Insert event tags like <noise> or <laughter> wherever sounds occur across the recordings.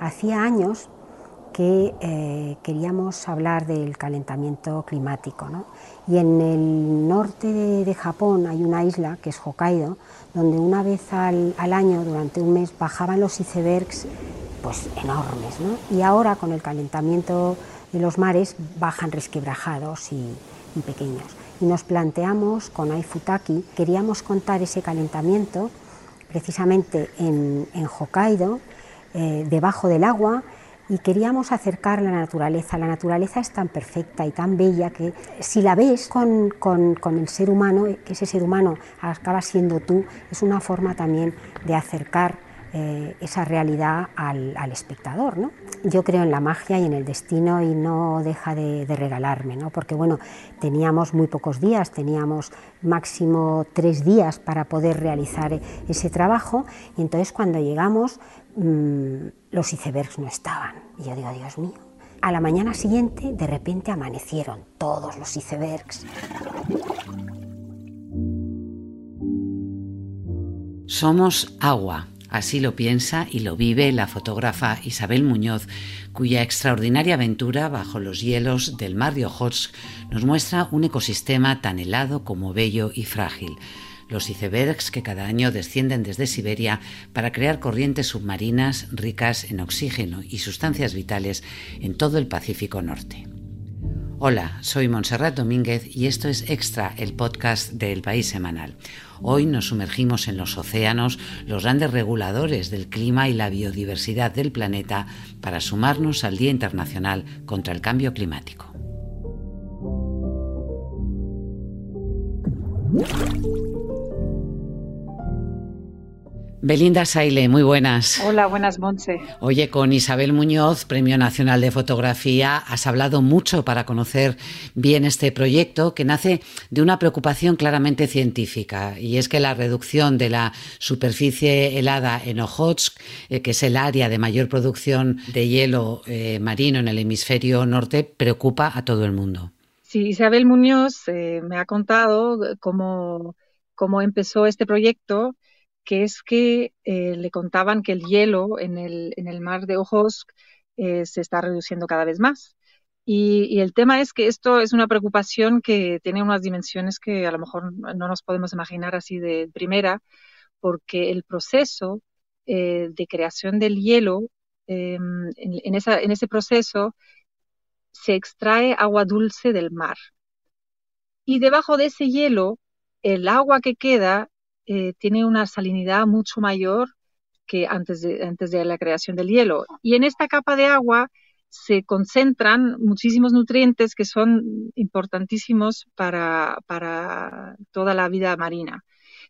Hacía años que eh, queríamos hablar del calentamiento climático. Y en el norte de, Japón hay una isla que es Hokkaido, donde una vez al, año, durante un mes, bajaban los icebergs pues, enormes. Y ahora, con el calentamiento de los mares, bajan resquebrajados y, pequeños. Y nos planteamos con Aifutaki, queríamos contar ese calentamiento precisamente en, Hokkaido, eh, debajo del agua, y queríamos acercar la naturaleza. La naturaleza es tan perfecta y tan bella que si la ves con, el ser humano, que ese ser humano acaba siendo tú, es una forma también de acercar eh, esa realidad al, espectador. ¿no? Yo creo en la magia y en el destino y no deja de, regalarme, ¿no? porque bueno, teníamos muy pocos días, teníamos máximo tres días para poder realizar ese trabajo y entonces cuando llegamos Mm, los icebergs no estaban. Y yo digo, Dios mío. A la mañana siguiente, de repente amanecieron todos los icebergs. Somos agua. Así lo piensa y lo vive la fotógrafa Isabel Muñoz, cuya extraordinaria aventura bajo los hielos del mar de Ojotsk nos muestra un ecosistema tan helado como bello y frágil los icebergs que cada año descienden desde Siberia para crear corrientes submarinas ricas en oxígeno y sustancias vitales en todo el Pacífico Norte. Hola, soy Montserrat Domínguez y esto es Extra, el podcast del País Semanal. Hoy nos sumergimos en los océanos, los grandes reguladores del clima y la biodiversidad del planeta, para sumarnos al Día Internacional contra el Cambio Climático. Belinda Saile, muy buenas. Hola, buenas, Monse. Oye, con Isabel Muñoz, Premio Nacional de Fotografía, has hablado mucho para conocer bien este proyecto que nace de una preocupación claramente científica y es que la reducción de la superficie helada en Ojotsk, eh, que es el área de mayor producción de hielo eh, marino en el hemisferio norte, preocupa a todo el mundo. Sí, Isabel Muñoz eh, me ha contado cómo, cómo empezó este proyecto que es que eh, le contaban que el hielo en el, en el mar de Ojotsk eh, se está reduciendo cada vez más. Y, el tema es que esto es una preocupación que tiene unas dimensiones que a lo mejor no nos podemos imaginar así de primera, porque el proceso eh, de creación del hielo, en, esa, en ese proceso se extrae agua dulce del mar. Y debajo de ese hielo, el agua que queda eh, tiene una salinidad mucho mayor que antes de, antes de la creación del hielo. Y en esta capa de agua se concentran muchísimos nutrientes que son importantísimos para, para toda la vida marina.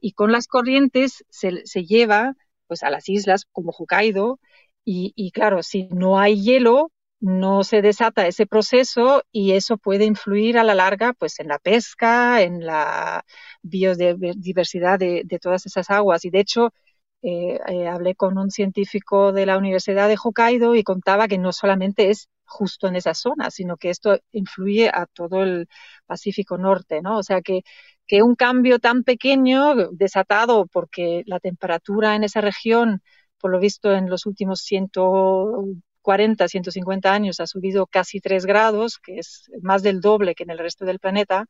Y con las corrientes se, se lleva pues, a las islas como Hokkaido y, y claro, si no hay hielo, no se desata ese proceso y eso puede influir a la larga pues en la pesca, en la biodiversidad de, todas esas aguas. Y de hecho, eh, eh, hablé con un científico de la Universidad de Hokkaido y contaba que no solamente es justo en esa zona, sino que esto influye a todo el Pacífico Norte, ¿no? O sea que, que un cambio tan pequeño, desatado porque la temperatura en esa región por lo visto en los últimos ciento 40, 150 años ha subido casi 3 grados, que es más del doble que en el resto del planeta,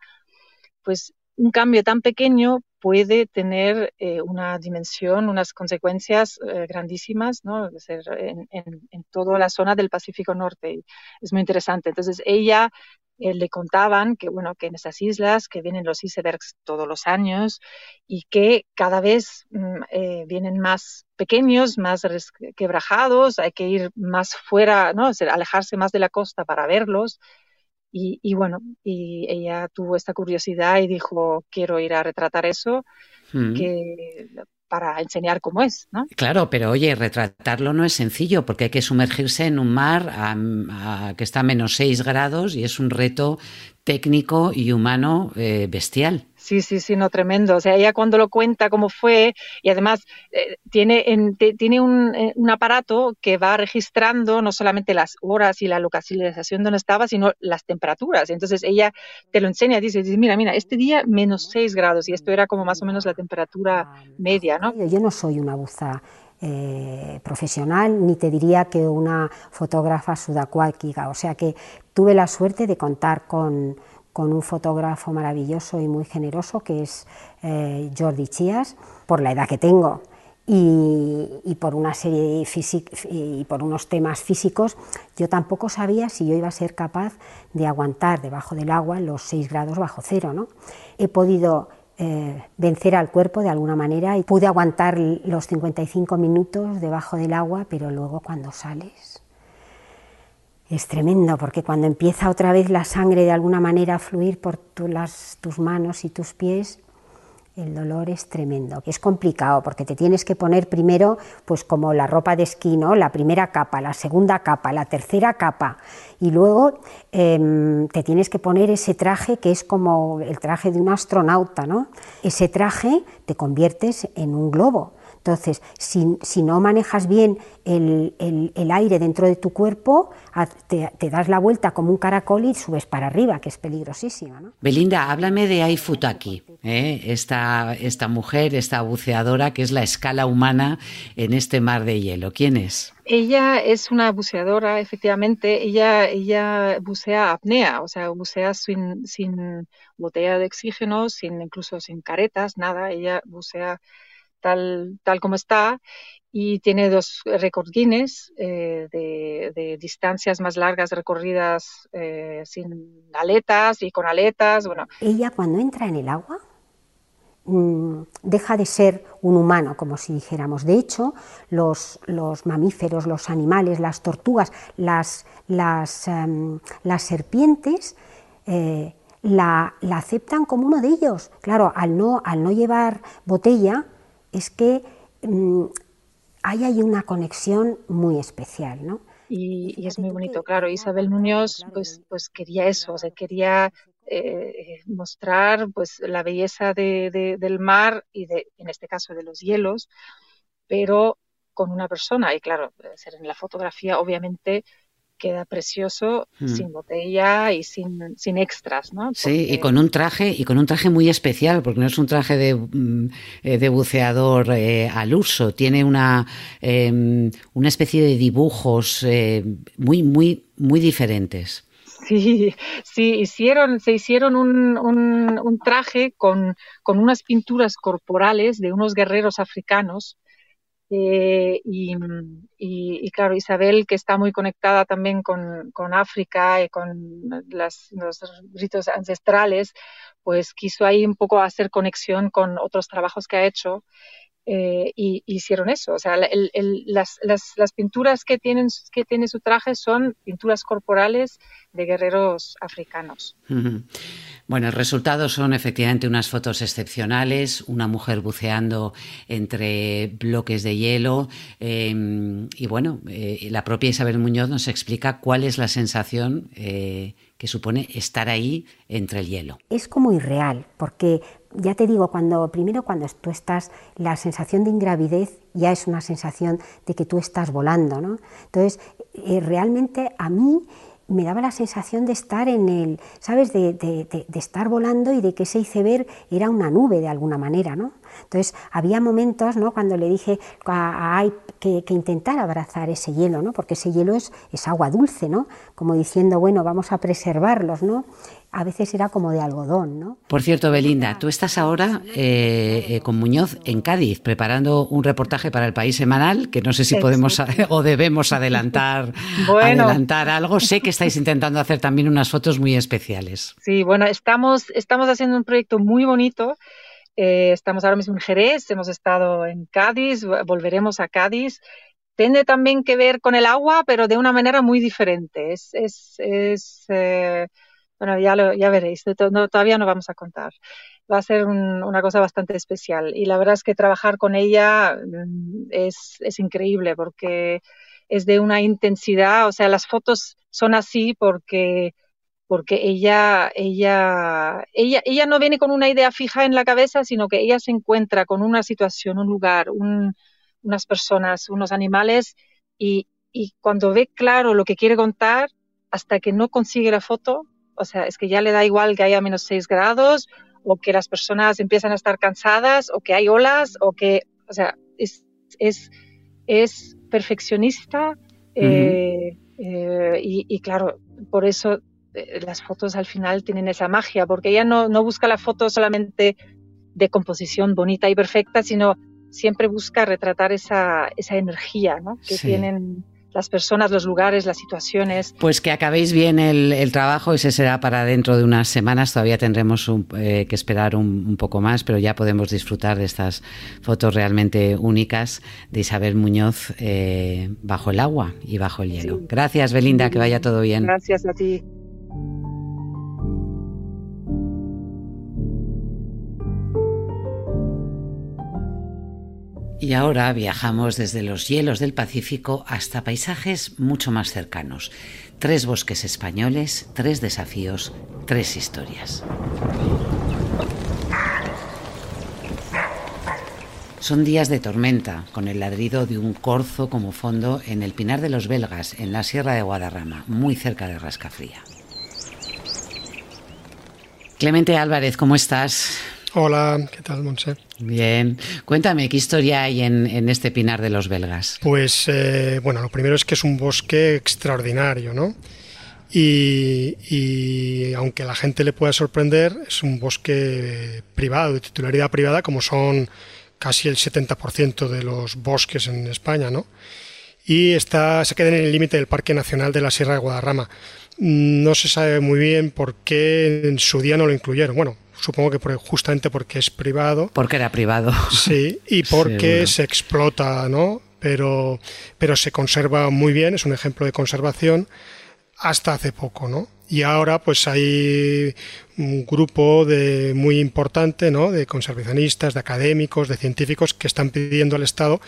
pues un cambio tan pequeño puede tener eh, una dimensión, unas consecuencias eh, grandísimas ¿no? en, en, toda la zona del Pacífico Norte. Es muy interesante. Entonces, ella eh, le contaban que, bueno, que en esas islas que vienen los icebergs todos los años y que cada vez mm, vienen más pequeños, más quebrajados, hay que ir más fuera, ¿no? alejarse más de la costa para verlos. Y, y, bueno, y ella tuvo esta curiosidad y dijo, quiero ir a retratar eso, mm. que para enseñar cómo es, ¿no? Claro, pero oye, retratarlo no es sencillo porque hay que sumergirse en un mar que está a menos 6 grados y es un reto técnico y humano eh, bestial. Sí, sí, sí, no, tremendo. O sea, ella cuando lo cuenta cómo fue, y además eh, tiene, tiene eh, un, aparato que va registrando no solamente las horas y la localización donde estaba, sino las temperaturas. Entonces ella te lo enseña, dice, dice mira, mira, este día menos 6 grados, y esto era como más o menos la temperatura media, ¿no? Yo no soy una buza eh, profesional, ni te diría que una fotógrafa sudacuáquica. O sea que tuve la suerte de contar con, un fotógrafo maravilloso y muy generoso que es eh, Jordi Chías, por la edad que tengo y, por una serie y por unos temas físicos, yo tampoco sabía si yo iba a ser capaz de aguantar debajo del agua los 6 grados bajo cero. ¿no? He podido eh, vencer al cuerpo de alguna manera y pude aguantar los 55 minutos debajo del agua, pero luego cuando sales es tremendo porque cuando empieza otra vez la sangre de alguna manera a fluir por tus manos y tus pies, el dolor es tremendo. Es complicado porque te tienes que poner primero, pues como la ropa de esquí, ¿no? La primera capa, la segunda capa, la tercera capa. Y luego em, te tienes que poner ese traje que es como el traje de un astronauta, ¿no? Ese traje te conviertes en un globo. Entonces, si, no manejas bien el, aire dentro de tu cuerpo, te, das la vuelta como un caracol y subes para arriba, que es peligrosísima. Belinda, háblame de Aifutaki, ¿eh? esta, esta mujer, esta buceadora que es la escala humana en este mar de hielo. ¿Quién es? Ella es una buceadora, efectivamente. Ella, ella bucea apnea, o sea, bucea sin, sin botella de oxígeno, sin incluso sin caretas, nada. Ella bucea tal, tal como está y tiene dos récords Guinness eh, de, distancias más largas recorridas eh, sin aletas y con aletas. Bueno. Ella cuando entra en el agua mm, deja de ser un humano, como si dijéramos. De hecho, los, los mamíferos, los animales, las tortugas, las, las, em, serpientes, eh, la, la, aceptan como uno de ellos. Claro, al no, al no llevar botella, es que mm, hay ahí una conexión muy especial, ¿no? Y, es muy bonito, claro. Isabel Muñoz pues, pues quería eso, o sea, quería eh, mostrar pues la belleza del mar y de, en este caso de los hielos, pero con una persona. Y claro, ser en la fotografía obviamente queda precioso hmm. sin botella y sin, sin extras, ¿no? Sí, y con un traje y con un traje muy especial, porque no es un traje de, mm, eh, de buceador eh, al uso, tiene una, em, una especie de dibujos eh, muy, muy, muy diferentes. Sí, <laughs> sí, hicieron, se hicieron un, un, un traje con, con unas pinturas corporales de unos guerreros africanos eh, y, claro, Isabel, que está muy conectada también con, África y con los ritos ancestrales, pues quiso ahí un poco hacer conexión con otros trabajos que ha hecho eh, y, hicieron eso. O sea, las, las, pinturas que, tienen, que tiene su traje son pinturas corporales de guerreros africanos. Bueno, el resultado son efectivamente unas fotos excepcionales, una mujer buceando entre bloques de hielo em, y bueno, eh, la propia Isabel Muñoz nos explica cuál es la sensación eh, que supone estar ahí entre el hielo. Es como irreal, porque ya te digo, cuando primero cuando tú estás, la sensación de ingravidez ya es una sensación de que tú estás volando, ¿no? Entonces, eh, realmente a mí me daba la sensación de estar en el, ¿sabes? De, de, estar volando y de que ese iceberg era una nube de alguna manera, ¿no? Entonces, había momentos, ¿no? Cuando le dije que, que, intentara abrazar ese hielo, ¿no? Porque ese hielo es, es agua dulce, ¿no? Como diciendo, bueno, vamos a preservarlos, ¿no? a veces era como de algodón. ¿no? Por cierto, Belinda, tú estás ahora eh, eh, con Muñoz en Cádiz preparando un reportaje para el País Semanal, que no sé si podemos <laughs> o debemos adelantar, <laughs> adelantar algo. Sé que estáis intentando hacer también unas fotos muy especiales. Sí, bueno, estamos, estamos haciendo un proyecto muy bonito. Eh, estamos ahora mismo en Jerez, hemos estado en Cádiz, volveremos a Cádiz tiene también que ver con el agua, pero de una manera muy diferente. Es, es, es bueno, ya, lo, ya veréis, todavía no vamos a contar. Va a ser una cosa bastante especial y la verdad es que trabajar con ella mm, es, es increíble porque es de una intensidad, o sea, las fotos son así porque porque ella, ella, ella, ella no viene con una idea fija en la cabeza, sino que ella se encuentra con una situación, un lugar, unas personas, unos animales, y, y, cuando ve claro lo que quiere contar, hasta que no consigue la foto, o sea, es que ya le da igual que haya menos 6 grados o que las personas empiezan a estar cansadas o que hay olas o que, o sea, es, es es perfeccionista eh, eh, y, claro, por eso las fotos al final tienen esa magia, porque ella no, no busca la foto solamente de composición bonita y perfecta, sino siempre busca retratar esa, esa energía ¿no? que tienen las personas, los lugares, las situaciones. Pues que acabéis bien el, trabajo, ese será para dentro de unas semanas, todavía tendremos eh, que esperar un, poco más, pero ya podemos disfrutar de estas fotos realmente únicas de Isabel Muñoz eh, bajo el agua y bajo el hielo. Gracias, Belinda, que vaya todo bien. Gracias a ti. Y ahora viajamos desde los hielos del Pacífico hasta paisajes mucho más cercanos. Tres bosques españoles, tres desafíos, tres historias. Son días de tormenta, con el ladrido de un corzo como fondo en el Pinar de los Belgas, en la Sierra de Guadarrama, muy cerca de Rascafría. Clemente Álvarez, ¿cómo estás? Hola, ¿qué tal, Monse? Bien. Cuéntame, ¿qué historia hay en, este Pinar de los Belgas? Pues, eh, bueno, lo primero es que es un bosque extraordinario, ¿no? Y, aunque a la gente le pueda sorprender, es un bosque privado, de titularidad privada, como son casi el 70% de los bosques en España, ¿no? Y está, se queda en el límite del Parque Nacional de la Sierra de Guadarrama. No se sabe muy bien por qué en su día no lo incluyeron. Bueno, supongo que justamente porque es privado. Porque era privado. Sí, y <laughs> porque se explota, ¿no? Pero, pero se conserva muy bien, es un ejemplo de conservación hasta hace poco, ¿no? Y ahora pues hay un grupo de muy importante, ¿no? De conservacionistas, de académicos, de científicos que están pidiendo al Estado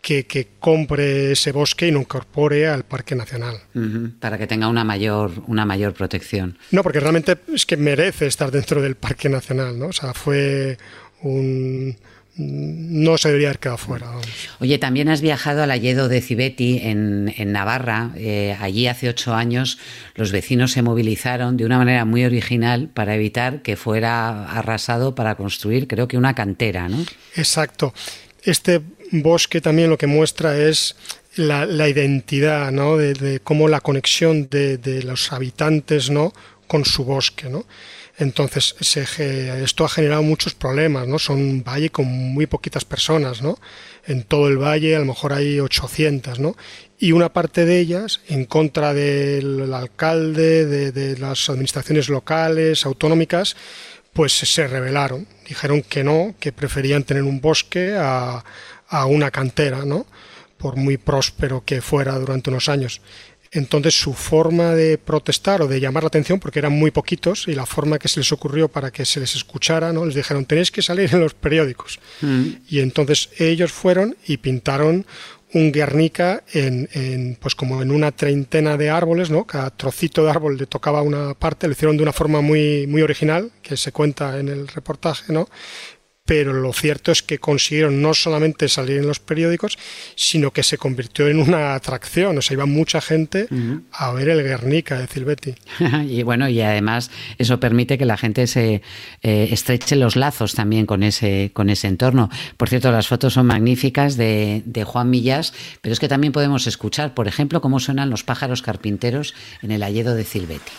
que, compre ese bosque y lo incorpore al Parque Nacional. para que tenga una mayor, una mayor protección. No, porque realmente es que merece estar dentro del Parque Nacional, ¿no? O sea, fue un, no se debería haber quedado fuera. Oye, también has viajado al Alledo de Cibeti en, Navarra. Eh, allí hace ocho años los vecinos se movilizaron de una manera muy original para evitar que fuera arrasado para construir, creo que una cantera, ¿no? Exacto. Este bosque también lo que muestra es la, identidad, ¿no? De, cómo la conexión de, los habitantes, ¿no? Con su bosque, ¿no? Entonces, esto ha generado muchos problemas, ¿no? Son un valle con muy poquitas personas, ¿no? En todo el valle a lo mejor hay 800, ¿no? Y una parte de ellas, en contra del alcalde, de, de las administraciones locales, autonómicas, pues se rebelaron. Dijeron que no, que preferían tener un bosque a, a una cantera, ¿no? por muy próspero que fuera durante unos años. Entonces su forma de protestar o de llamar la atención, porque eran muy poquitos, y la forma que se les ocurrió para que se les escuchara, ¿no? les dijeron tenéis que salir en los periódicos. Mm. Y entonces ellos fueron y pintaron un Guernica en, pues como en una treintena de árboles, ¿no? Cada trocito de árbol le tocaba una parte, lo hicieron de una forma muy, muy original, que se cuenta en el reportaje, ¿no? Pero lo cierto es que consiguieron no solamente salir en los periódicos, sino que se convirtió en una atracción. O sea, iba mucha gente a ver el Guernica de Silvetti. <laughs> y bueno, y además eso permite que la gente se eh, estreche los lazos también con ese, con ese entorno. Por cierto, las fotos son magníficas de, de Juan Millas, pero es que también podemos escuchar, por ejemplo, cómo suenan los pájaros carpinteros en el Alledo de Silvetti.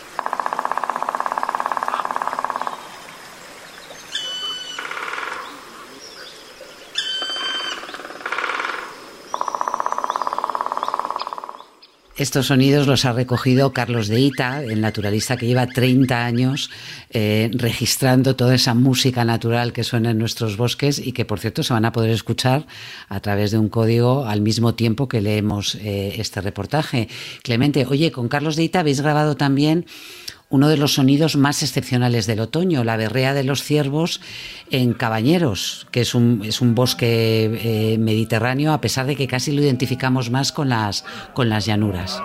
Estos sonidos los ha recogido Carlos de Ita, el naturalista que lleva 30 años eh, registrando toda esa música natural que suena en nuestros bosques y que, por cierto, se van a poder escuchar a través de un código al mismo tiempo que leemos eh, este reportaje. Clemente, oye, con Carlos de Ita habéis grabado también uno de los sonidos más excepcionales del otoño, la berrea de los ciervos en Cabañeros, que es un, bosque eh, mediterráneo, a pesar de que casi lo identificamos más con las, llanuras.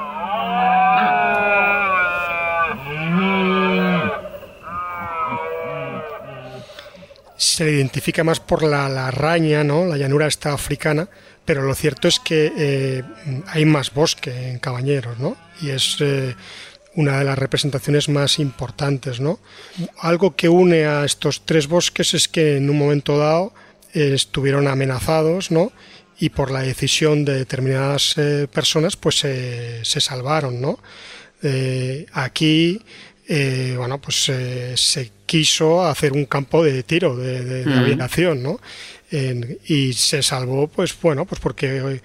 Se identifica más por la, raña, ¿no? La llanura está africana, pero lo cierto es que eh, hay más bosque en Cabañeros, ¿no? Y es eh, una de las representaciones más importantes. ¿no? Algo que une a estos tres bosques es que en un momento dado estuvieron amenazados ¿no? y por la decisión de determinadas eh, personas pues se salvaron, ¿no? aquí bueno pues se quiso hacer un campo de tiro de, de, aviación, ¿no? y se salvó pues bueno pues porque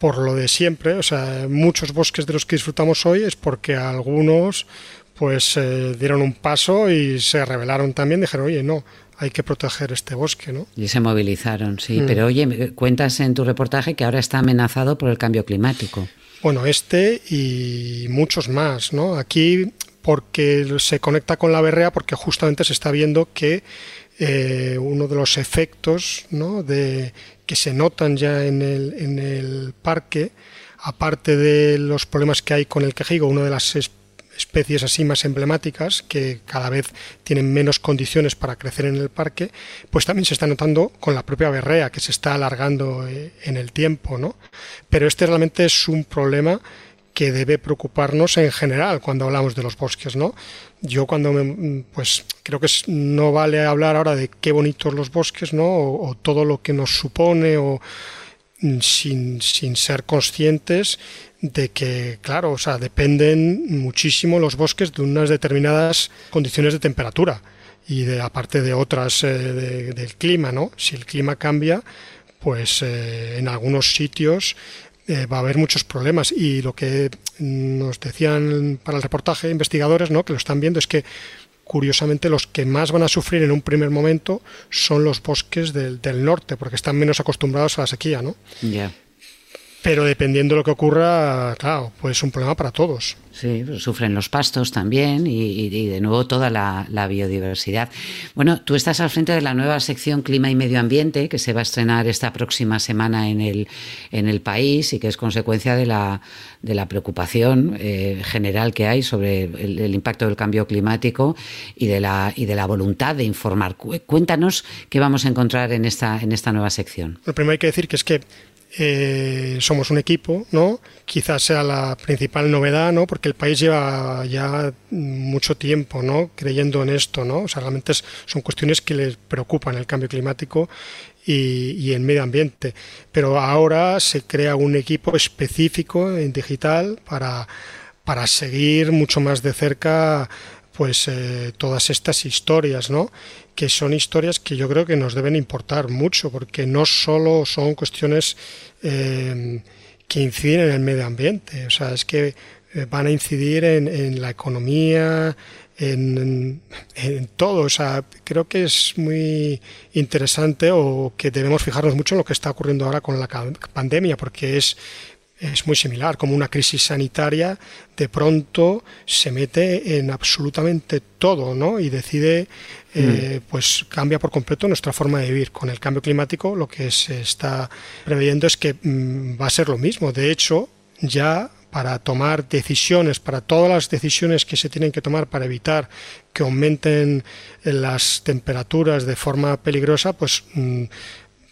por lo de siempre, o sea, muchos bosques de los que disfrutamos hoy es porque algunos pues eh, dieron un paso y se rebelaron también, dijeron, oye, no, hay que proteger este bosque, ¿no? Y se movilizaron, sí. Mm. Pero oye, cuentas en tu reportaje que ahora está amenazado por el cambio climático. Bueno, este y muchos más, ¿no? Aquí porque se conecta con la berrea porque justamente se está viendo que eh, uno de los efectos ¿no? de, que se notan ya en el, en el parque, aparte de los problemas que hay con el quejigo, una de las especies así más emblemáticas que cada vez tienen menos condiciones para crecer en el parque, pues también se está notando con la propia berrea que se está alargando eh, en el tiempo, ¿no? Pero este realmente es un problema que debe preocuparnos en general cuando hablamos de los bosques, ¿no? Yo cuando me, pues creo que no vale hablar ahora de qué bonitos los bosques, ¿no? O, todo lo que nos supone o mm, sin, sin, ser conscientes de que, claro, o sea, dependen muchísimo los bosques de unas determinadas condiciones de temperatura y de aparte de otras eh, del clima, ¿no? Si el clima cambia, pues eh, en algunos sitios eh, va a haber muchos problemas. Y lo que nos decían para el reportaje investigadores, ¿no? que lo están viendo, es que curiosamente los que más van a sufrir en un primer momento son los bosques del, del norte, porque están menos acostumbrados a la sequía, ¿no? Pero dependiendo de lo que ocurra, claro, pues es un problema para todos. Sí, sufren los pastos también y, de nuevo toda la, biodiversidad. Bueno, tú estás al frente de la nueva sección Clima y Medio Ambiente que se va a estrenar esta próxima semana en el, en el país y que es consecuencia de la, de la preocupación eh, general que hay sobre el, impacto del cambio climático y de, la, y de la voluntad de informar. Cuéntanos qué vamos a encontrar en esta, en esta nueva sección. Lo primero hay que decir que es que eh, somos un equipo, ¿no? Quizás sea la principal novedad, ¿no? Porque el país lleva ya mucho tiempo, ¿no? Creyendo en esto, ¿no? O sea, realmente son cuestiones que les preocupan el cambio climático y, y, el medio ambiente. Pero ahora se crea un equipo específico en digital para, para seguir mucho más de cerca pues eh, todas estas historias, ¿no? Que son historias que yo creo que nos deben importar mucho, porque no solo son cuestiones eh, que inciden en el medio ambiente, o sea, es que eh, van a incidir en, la economía, en, en, todo. O sea, creo que es muy interesante o que debemos fijarnos mucho en lo que está ocurriendo ahora con la pandemia, porque es es muy similar, como una crisis sanitaria de pronto se mete en absolutamente todo, ¿no? Y decide, eh, mm. pues cambia por completo nuestra forma de vivir. Con el cambio climático lo que se está preveyendo es que mm, va a ser lo mismo. De hecho, ya para tomar decisiones, para todas las decisiones que se tienen que tomar para evitar que aumenten las temperaturas de forma peligrosa, pues, mm,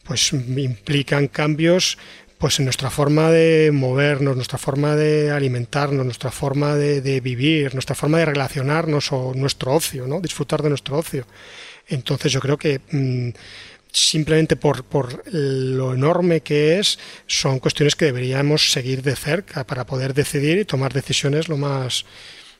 pues implican cambios pues en nuestra forma de movernos, nuestra forma de alimentarnos, nuestra forma de, vivir, nuestra forma de relacionarnos o nuestro ocio, ¿no? Disfrutar de nuestro ocio. Entonces yo creo que mm, simplemente por, por lo enorme que es, son cuestiones que deberíamos seguir de cerca para poder decidir y tomar decisiones lo más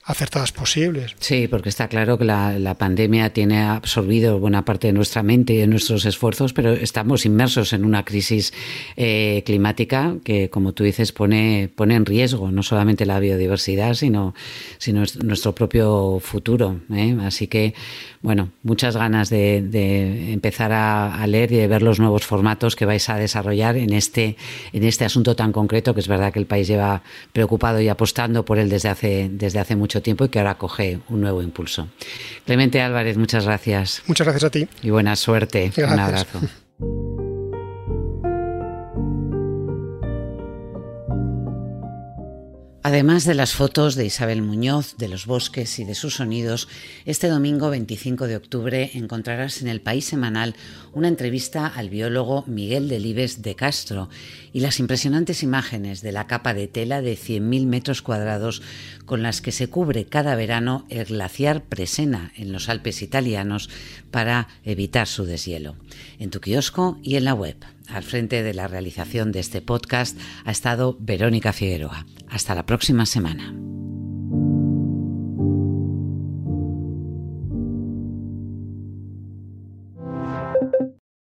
acertadas posibles. Sí, porque está claro que la, pandemia tiene absorbido buena parte de nuestra mente y de nuestros esfuerzos, pero estamos inmersos en una crisis eh, climática que, como tú dices, pone, pone en riesgo no solamente la biodiversidad, sino, sino nuestro propio futuro. ¿eh? Así que, bueno, muchas ganas de, empezar a, leer y de ver los nuevos formatos que vais a desarrollar en este, en este asunto tan concreto, que es verdad que el país lleva preocupado y apostando por él desde hace, desde hace mucho tiempo y que ahora coge un nuevo impulso. Clemente Álvarez, muchas gracias. Muchas gracias a ti. Y buena suerte. Un abrazo. <laughs> Además de las fotos de Isabel Muñoz, de los bosques y de sus sonidos, este domingo 25 de octubre encontrarás en el País Semanal una entrevista al biólogo Miguel Delibes de Castro y las impresionantes imágenes de la capa de tela de 100.000 metros cuadrados con las que se cubre cada verano el glaciar Presena en los Alpes italianos para evitar su deshielo. En tu kiosco y en la web. Al frente de la realización de este podcast ha estado Verónica Figueroa. Hasta la próxima semana.